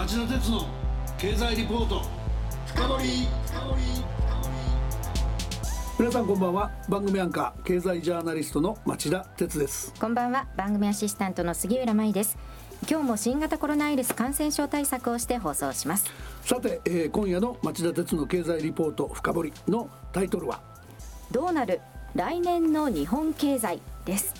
町田鉄の経済リポート。深掘皆さんこんばんは。番組アンカー経済ジャーナリストの町田鉄です。こんばんは。番組アシスタントの杉浦舞です。今日も新型コロナウイルス感染症対策をして放送します。さて、えー、今夜の町田鉄の経済リポート深掘のタイトルは？どうなる？来年の日本経済です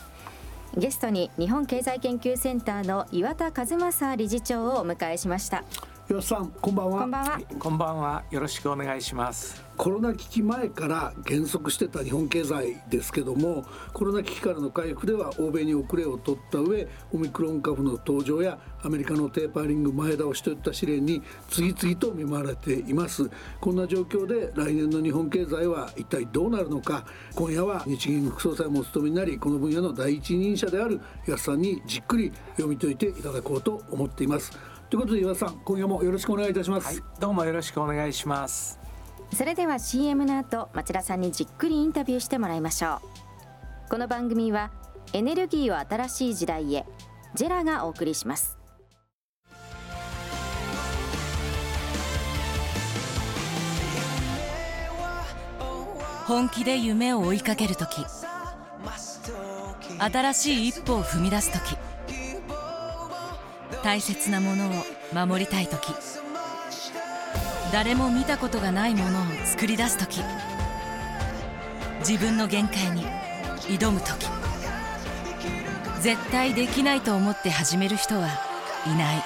ゲストに日本経済研究センターの岩田和正理事長をお迎えしました。岩田さんこんばんは。こんばんは。こんばんは。よろしくお願いします。コロナ危機前から減速してた日本経済ですけどもコロナ危機からの回復では欧米に遅れを取った上オミクロン株の登場やアメリカのテーパーリング前倒しといった試練に次々と見舞われています。こんな状況で来年の日本経済は一体どうなるのか。今夜は日銀副総裁もお務めになりこの分野の第一人者である安さんにじっくり読み解いていただこうと思っていますということで岩田さん今夜もよろしくお願いいたします、はい、どうもよろしくお願いします。それでは CM の後町田さんにじっくりインタビューしてもらいましょう。この番組はエネルギーを新しい時代へジェラがお送りします。本気で夢を追いかける時新しい一歩を踏み出す時大切なものを守りたい時。誰も見たことがないものを作り出す時。自分の限界に挑む時。絶対できないと思って始める人はいない。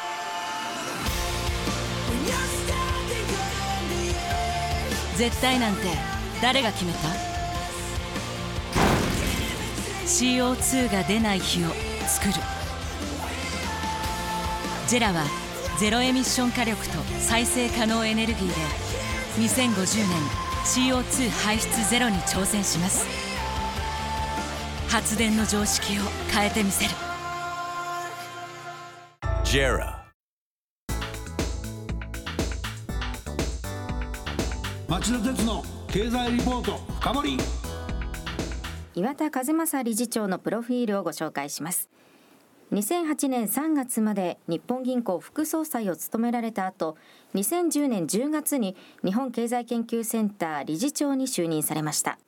絶対なんて誰が決めた？CO2 が出ない日を作る。ジェラはゼロエミッション火力と再生可能エネルギーで2050年 CO2 排出ゼロに挑戦します。発電の常識を変えてみせる。JERA 町田鉄の経済リポート深掘岩田和正理事長のプロフィールをご紹介します2008年3月まで日本銀行副総裁を務められた後2010年10月に日本経済研究センター理事長に就任されました。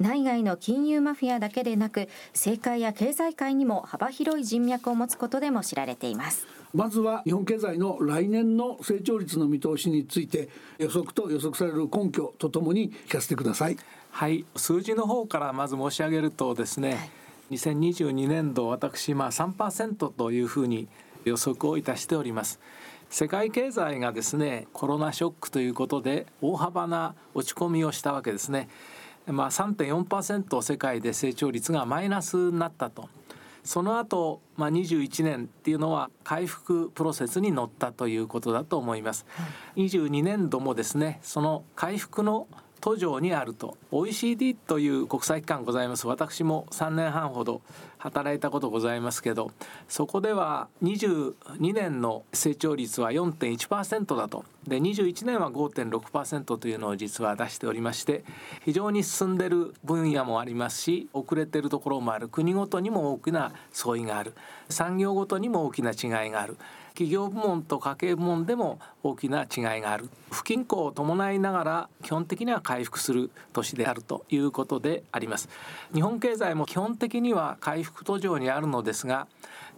内外の金融マフィアだけでなく政界や経済界にも幅広い人脈を持つことでも知られています。まずは日本経済の来年の成長率の見通しについて予測と予測される根拠とともに聞かせてください。はい数字の方からまず申し上げるとですね、はい2022年度私まあ3%というふうに予測をいたしております。世界経済がですねコロナショックということで大幅な落ち込みをしたわけですね。まあ3.4%世界で成長率がマイナスになったと。その後、まあ21年っていうのは回復プロセスに乗ったということだと思います、はい、22年度もですねその回復の途上にあると。OECD という国際機関ございます。私も3年半ほど働いたことございますけどそこでは22年の成長率は4.1%だと。で21年は5.6%というのを実は出しておりまして非常に進んでる分野もありますし遅れてるところもある。国ごとにも大きな相違がある。産業ごとにも大きな違いがある。企業部門と家計部門でも大きな違いがある。不均衡を伴いながら基本的には回復する年であるということであります。日本経済も基本的には回復途上にあるのですが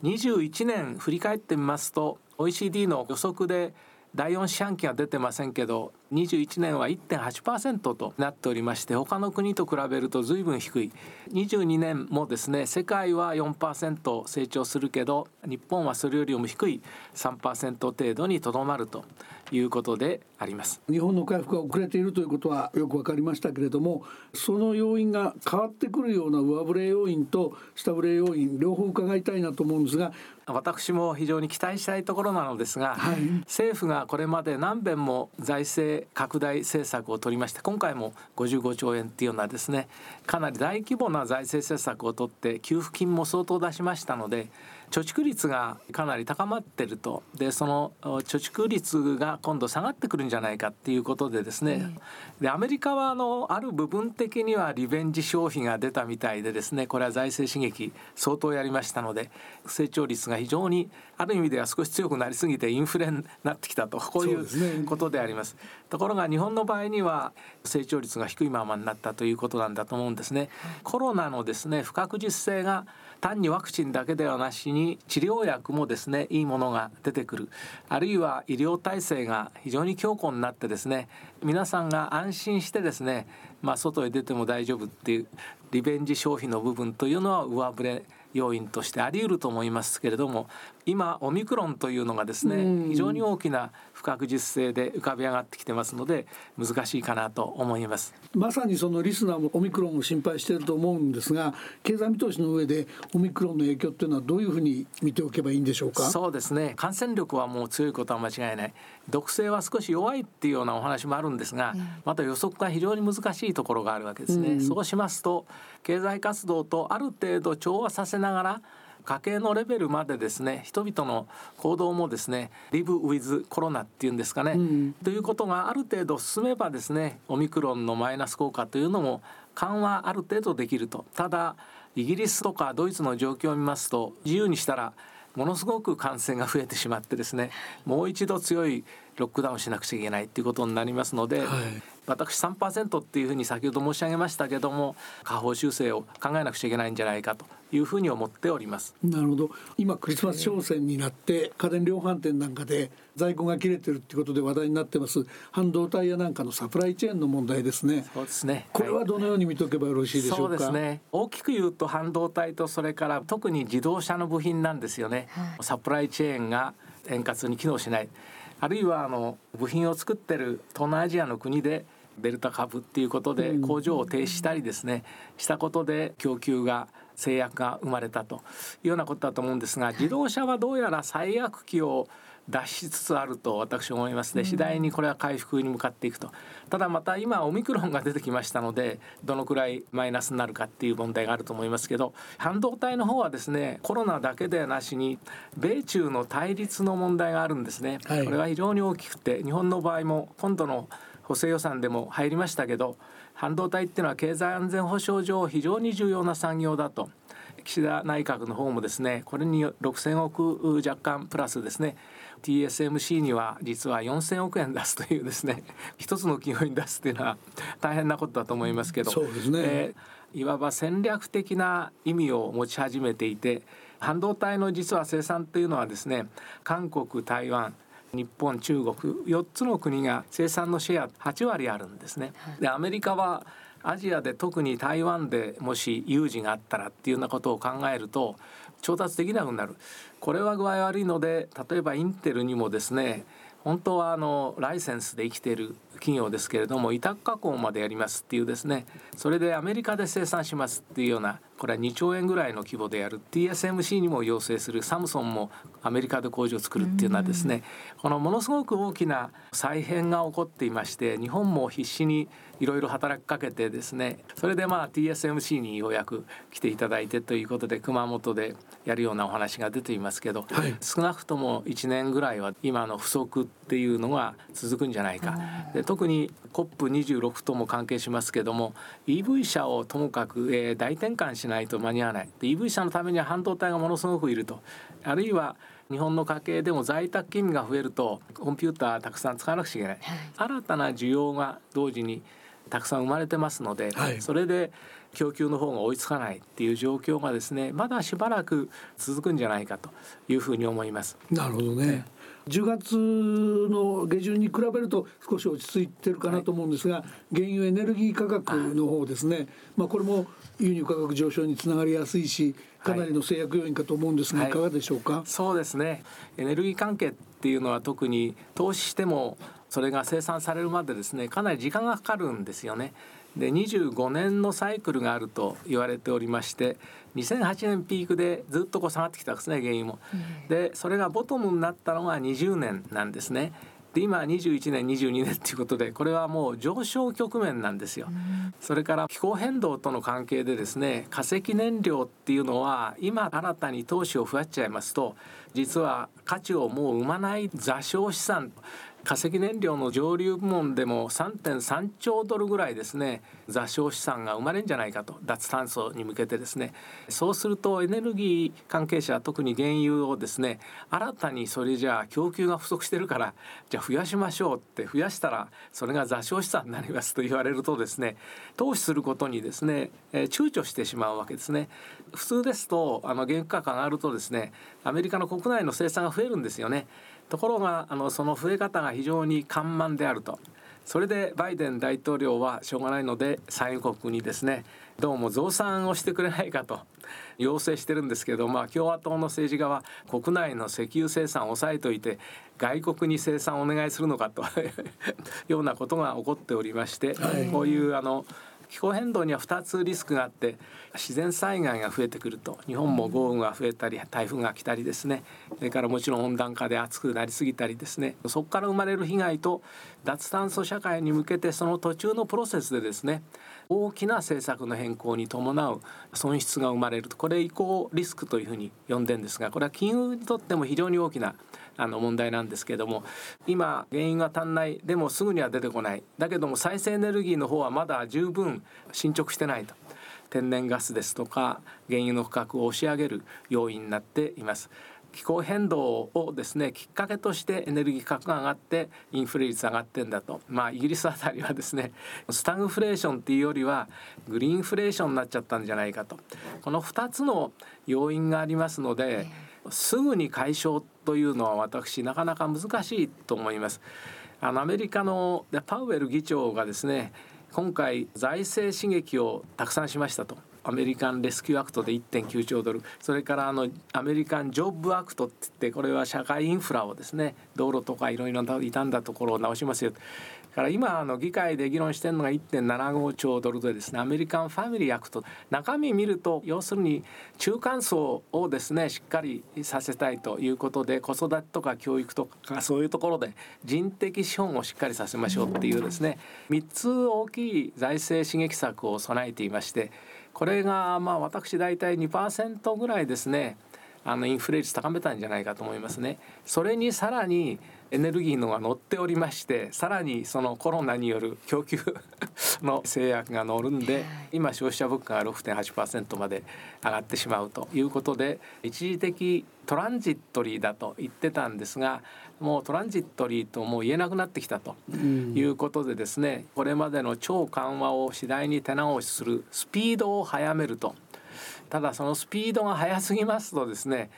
21年振り返ってみますと OECD の予測で第4四半期は出てませんけど21年は1.8%となっておりまして他の国と比べると随分低い。22年もですね世界は4%成長するけど日本はそれよりも低い3%程度にとどまると。いうことであります。日本の回復が遅れているということはよく分かりましたけれどもその要因が変わってくるような上振れ要因と下振れ要因両方伺いたいなと思うんですが。私も非常に期待したいところなのですが、はい、政府がこれまで何遍も財政拡大政策を取りまして今回も55兆円っていうようなですねかなり大規模な財政政策を取って給付金も相当出しましたので貯蓄率がかなり高まってると。でその貯蓄率が今度下がってくるんじゃないかっていうことでですね、でアメリカはあのある部分的にはリベンジ消費が出たみたいでですねこれは財政刺激相当やりましたので成長率が非常にある意味では少し強くなりすぎてインフレになってきたとこういうことであります。すところが日本の場合には成長率が低いままになったということなんだと思うんですね。コロナのですね不確実性が単にワクチンだけではなしに治療薬もですねいいものが出てくるあるいは医療体制が非常に強固になってですね皆さんが安心してですねまあ外へ出ても大丈夫っていうリベンジ消費の部分というのは上振れ要因としてあり得ると思いますけれども今オミクロンというのがですね非常に大きな不確実性で浮かび上がってきてますので難しいかなと思います。まさにそのリスナーもオミクロンを心配していると思うんですが経済見通しの上でオミクロンの影響っていうのはどういうふうに見ておけばいいんでしょうか？そうですね。感染力はもう強いことは間違いない。毒性は少し弱いっていうようなお話もあるんですが、また予測が非常に難しいところがあるわけですね、うん、そうしますと経済活動とある程度調和させながら家計のレベルまでですね人々の行動もですねリブ・ウィズ・コロナっていうんですかね、うん、ということがある程度進めばですねオミクロンのマイナス効果というのも緩和ある程度できると。ただイギリスとかドイツの状況を見ますと自由にしたらものすごく感染が増えてしまってですねもう一度強いロックダウンしなくちゃいけないっていうことになりますので、はい、私3%っていうふうに先ほど申し上げましたけども下方修正を考えなくちゃいけないんじゃないかというふうに思っております。なるほど。今クリスマス商戦になって家電量販店なんかで在庫が切れてるっていうことで話題になってます。半導体やなんかのサプライチェーンの問題ですね。そうですね。これはどのように見とけばよろしいでしょうか、そうですね。大きく言うと半導体とそれから特に自動車の部品なんですよね、はい、サプライチェーンが円滑に機能しないあるいはあの部品を作ってる東南アジアの国でデルタ株っていうことで工場を停止したりですねしたことで供給が制約が生まれたというようなことだと思うんですが自動車はどうやら最悪期を脱しつつあると私は思います。ね次第にこれは回復に向かっていくと。ただまた今オミクロンが出てきましたのでどのくらいマイナスになるかっていう問題があると思いますけど半導体の方はですねコロナだけでなしに米中の対立の問題があるんですね、はい、これは非常に大きくて日本の場合も今度の補正予算でも入りましたけど半導体っていうのは経済安全保障上非常に重要な産業だと。岸田内閣の方もですねこれに6,000億若干プラスですね TSMC には実は4,000億円出すというですね 一つの企業に出すっていうのは大変なことだと思いますけどそうですね、えー、いわば戦略的な意味を持ち始めていて半導体の実は生産というのはですね韓国台湾日本中国4つの国が生産のシェア8割あるんですね。でアメリカはアジアで特に台湾でもし有事があったらっていうようなことを考えると調達できなくなる。これは具合悪いので例えばインテルにもですね本当はあのライセンスで生きてる企業ですけれども委託加工までやりますっていうですねそれでアメリカで生産しますっていうようなこれは2兆円ぐらいの規模でやる TSMC にも要請するサムソンもアメリカで工場を作るっていうのはですねこのものすごく大きな再編が起こっていまして日本も必死にいろいろ働きかけてですねそれでまあ TSMC にようやく来ていただいてということで熊本でやるようなお話が出ていますけど、はい、少なくとも1年ぐらいは今の不足っていうのが続くんじゃないか。で特に COP26 とも関係しますけども EV 車をともかく、えー、大転換しないと間に合わない。で EV 車のためには半導体がものすごくいると。あるいは日本の家計でも在宅勤務が増えるとコンピューターたくさん使わなくちゃいけない、はい、新たな需要が同時にたくさん生まれてますので、はい、それで供給の方が追いつかないっていう状況がですねまだしばらく続くんじゃないかというふうに思います。なるほどね、10月の下旬に比べると少し落ち着いてるかなと思うんですが、はい、原油エネルギー価格の方ですね、まあ、これも輸入価格上昇につながりやすいしかなりの制約要因かと思うんですが、はい、いかがでしょうか、そうですね。エネルギー関係っていうのは特に投資してもそれが生産されるまでですねかなり時間がかかるんですよね。で25年のサイクルがあると言われておりまして2008年ピークでずっとこう下がってきたんですね原油も。でそれがボトムになったのが20年なんですね。で今21年22年ということでこれはもう上昇局面なんですよ。それから気候変動との関係でですね化石燃料っていうのは今新たに投資を増やしちゃいますと実は価値をもう生まない座礁資産化石燃料の上流部門でも3.3兆ドルぐらいですね座礁資産が生まれるんじゃないかと脱炭素に向けてですねそうするとエネルギー関係者特に原油をですね新たにそれじゃあ供給が不足してるからじゃあ増やしましょうって増やしたらそれが座礁資産になりますと言われるとですね投資することにですね、えー、躊躇してしまうわけですね。普通ですとあの原価格が上がるとですねアメリカの国内の生産が増えるんですよね。ところがあのその増え方が非常に緩慢であると。それでバイデン大統領はしょうがないので産油国にですねどうも増産をしてくれないかと要請してるんですけど、まあ、共和党の政治家は国内の石油生産を抑えといて外国に生産をお願いするのかという ようなことが起こっておりまして、はい、こういうあの気候変動には2つリスクがあって自然災害が増えてくると日本も豪雨が増えたり台風が来たりですね。それからもちろん温暖化で暑くなりすぎたりですね。そこから生まれる被害と脱炭素社会に向けてその途中のプロセスでですね大きな政策の変更に伴う損失が生まれると。これ移行リスクというふうに呼んでんですがこれは金融にとっても非常に大きなあの問題なんですけども今原因が足んないでもすぐには出てこない。だけども再生エネルギーの方はまだ十分進捗してないと。天然ガスですとか原油の価格を押し上げる要因になっています。気候変動をですねきっかけとしてエネルギー価格が上がってインフレ率上がってんだと。まあイギリスあたりはですねスタグフレーションっていうよりはグリーンフレーションになっちゃったんじゃないかと。この2つの要因がありますので、すぐに解消というのは私なかなか難しいと思います。あのアメリカのパウエル議長がですね今回財政刺激をたくさんしましたと。 American Rescue Act で1.9兆ドル。それからあの American Job Act って言ってこれは社会インフラをですね道路とかいろいろ傷んだところを直しますよ。から今あの議会で議論してるのが1.75兆ドルでですね American Family Act 中身見ると要するに中間層をですねしっかりさせたいということで子育てとか教育とかそういうところで人的資本をしっかりさせましょうっていうですね3つ大きい財政刺激策を備えていましてこれがまあ私大体2%ぐらいですねあのインフレ率高めたんじゃないかと思いますね。それにさらにエネルギーのが乗っておりましてさらにそのコロナによる供給の制約が乗るんで今消費者物価が6.8%まで上がってしまうということで一時的トランジットリーだと言ってたんですがもうトランジットリーともう言えなくなってきたということでですねこれまでの超緩和を次第に手直しするスピードを速めると。ただそのスピードが速すぎますとですね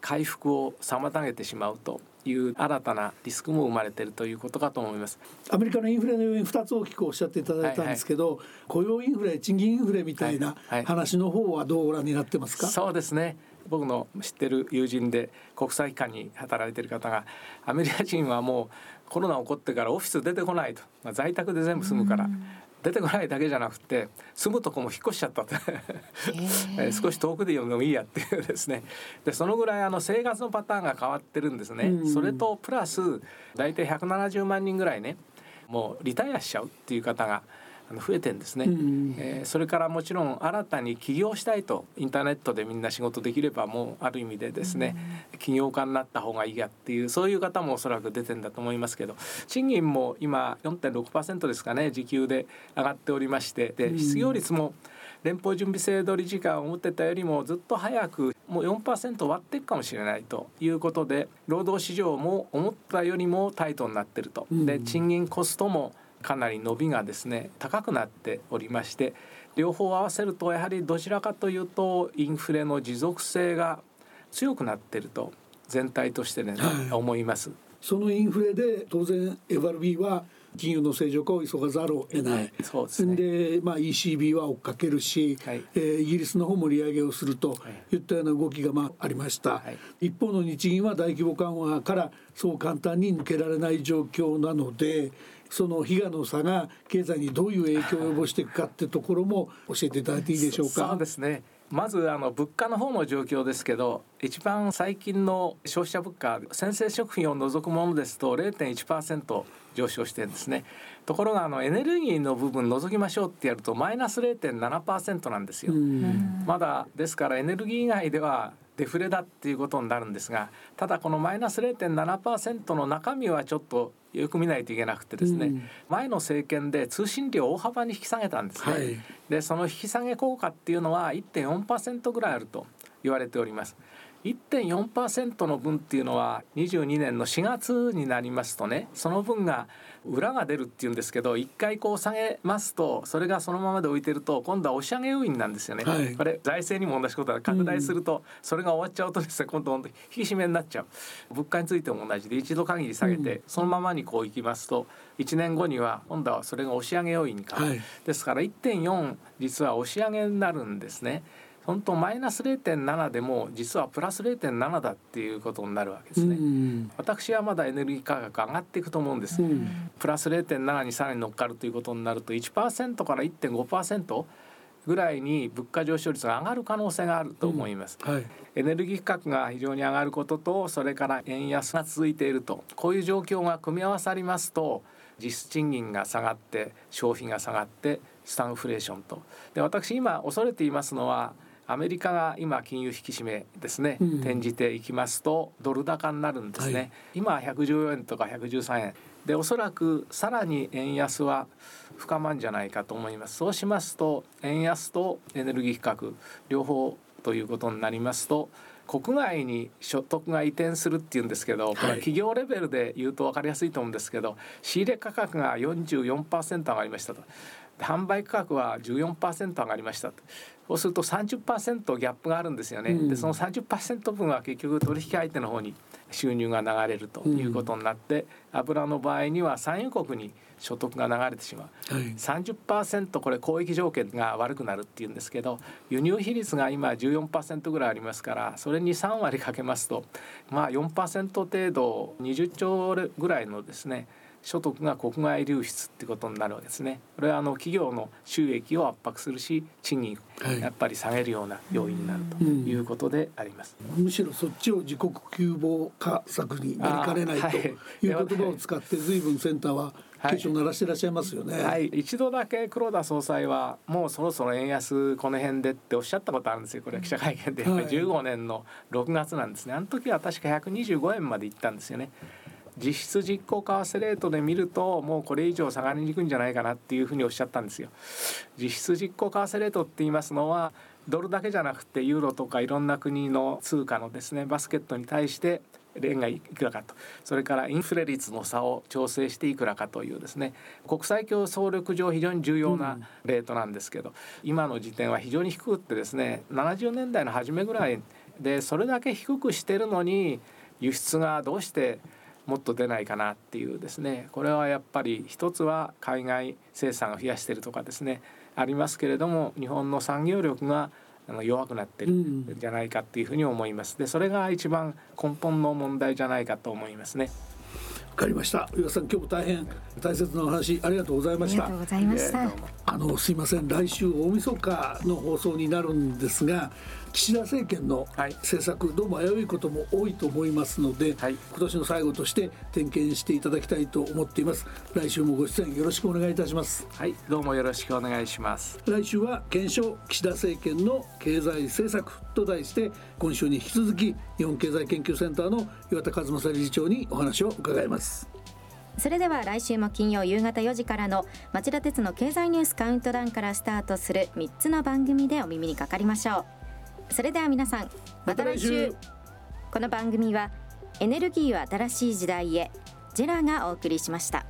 回復を妨げてしまうという新たなリスクも生まれているということかと思います。アメリカのインフレの要因2つ大きくおっしゃっていただいたんですけど、はいはい、雇用インフレ賃金インフレみたいな話の方はどうご覧になってますか、はいはい、そうですね。僕の知ってる友人で国際機関に働いてる方がアメリカ人はもうコロナ起こってからオフィス出てこないと、まあ、在宅で全部住むから出てこないだけじゃなくて住むとこも引っ越しちゃったって。少し遠くで読んでもいいやっていうですね。でそのぐらいあの生活のパターンが変わってるんですね。それとプラス大体170万人ぐらいねもうリタイアしちゃうっていう方が増えてんですね、うん、えー、それからもちろん新たに起業したいとインターネットでみんな仕事できればもうある意味でですね、うん、起業家になった方がいいやっていうそういう方もおそらく出てんだと思いますけど賃金も今4.6%ですかね時給で上がっておりましてで失業率も連邦準備制度理事会を思ってたよりもずっと早くもう4%割っていくかもしれないということで労働市場も思ったよりもタイトになってると。で賃金コストもかなり伸びがですね高くなっておりまして両方合わせるとやはりどちらかというとインフレの持続性が強くなっていると全体としてね、はい、思います。そのインフレで当然 FRB は金融の正常化を急がざるを得ない、そうですね、で、まあ、ECB は追っかけるし、はい、えー、イギリスの方も利上げをするといったような動きがまあありました、はい、一方の日銀は大規模緩和からそう簡単に抜けられない状況なのでその比嘉の差が経済にどういう影響を及ぼしていくかってところも教えていただいていいでしょうか？そうですね。まずあの物価の方の状況ですけど一番最近の消費者物価先生食品を除くものですと0.1%上昇してるんですね。ところがあのエネルギーの部分除きましょうってやるとマイナス0.7%なんですよ。まだですからエネルギー以外ではデフレだっていうことになるんですがただこのマイナス0.7%の中身はちょっとよく見ないといけなくてですね、うん、前の政権で通信料を大幅に引き下げたんですね、はい、でその引き下げ効果っていうのは1.4%ぐらいあると言われております。1.4%の分っていうのは22年の4月になりますとねその分が裏が出るっていうんですけど一回こう下げますとそれがそのままで置いてると今度は押し上げ要因なんですよね、はい、これ財政にも同じことで拡大するとそれが終わっちゃうとですね今度引き締めになっちゃう。物価についても同じで一度限り下げてそのままにこういきますと1年後には今度はそれが押し上げ要因に変わる、はい、ですから1.4実は押し上げになるんですね。本当マイナス0.7でも実はプラス0.7だっていうことになるわけですね、うん、私はまだエネルギー価格上がっていくと思うんです、うん、プラス0.7にさらに乗っかるということになると1%から1.5%ぐらいに物価上昇率が上がる可能性があると思います、うん。はい、エネルギー価格が非常に上がることとそれから円安が続いているとこういう状況が組み合わさりますと実質賃金が下がって消費が下がってスタンフレーションと。で私今恐れていますのはアメリカが今金融引き締めですね、うん、転じていきますとドル高になるんですね、はい、今114円とか113円。でおそらくさらに円安は深まるんじゃないかと思います。そうしますと円安とエネルギー価格両方ということになりますと国外に所得が移転するっていうんですけどこれは企業レベルで言うと分かりやすいと思うんですけど仕入れ価格が44%上がりましたと販売価格は14%上がりましたと。そうすると30%ギャップがあるんですよね。うん、でその30%分は結局取引相手の方に収入が流れるということになって、うん、油の場合には産油国に所得が流れてしまう、はい、30%これ交易条件が悪くなるっていうんですけど輸入比率が今14%ぐらいありますからそれに3割かけますとまあ4%程度20兆ぐらいのですね所得が国外流出ってことになるわけですね。これはあの企業の収益を圧迫するし賃金やっぱり下げるような要因になるということであります。むしろそっちを自国窮乏化策になりかねないとい。う言葉を使って随分センターは警鐘鳴らしてらっしゃいますよね、はい、一度だけ黒田総裁はもうそろそろ円安この辺でっておっしゃったことあるんですよ。これ記者会見で、はい、15年の6月なんですね。あの時は確か125円までいったんですよね。実質実効為替レートで見るともうこれ以上下がりにくいんじゃないかなっていうふうにおっしゃったんですよ。実質実効為替レートって言いますのはドルだけじゃなくてユーロとかいろんな国の通貨のですねバスケットに対して円がいくらかとそれからインフレ率の差を調整していくらかというですね国際競争力上非常に重要なレートなんですけど、うん、今の時点は非常に低くってですね70年代の初めぐらいでそれだけ低くしてるのに輸出がどうしてもっと出ないかなっていうですね。これはやっぱり一つは海外生産を増やしてるとかですね。ありますけれども日本の産業力が弱くなってるんじゃないかっていうふうに思います。でそれが一番根本の問題じゃないかと思いますね。わかりました。岩さん今日も大変大切なお話ありがとうございました。ありがとうございました。あのすいません。来週大晦日の放送になるんですが岸田政権の政策、はい、どうも危ういことも多いと思いますので、はい、今年の最後として点検していただきたいと思っています。来週もご出演よろしくお願いいたします。はい。どうもよろしくお願いします。来週は検証岸田政権の経済政策と題して今週に引き続き日本経済研究センターの岩田和正理事長にお話を伺います。それでは来週も金曜夕方4時からの町田鉄の経済ニュースカウントダウンからスタートする3つの番組でお耳にかかりましょうそれでは皆さんまた来週。この番組はエネルギーを新しい時代へジェラがお送りしました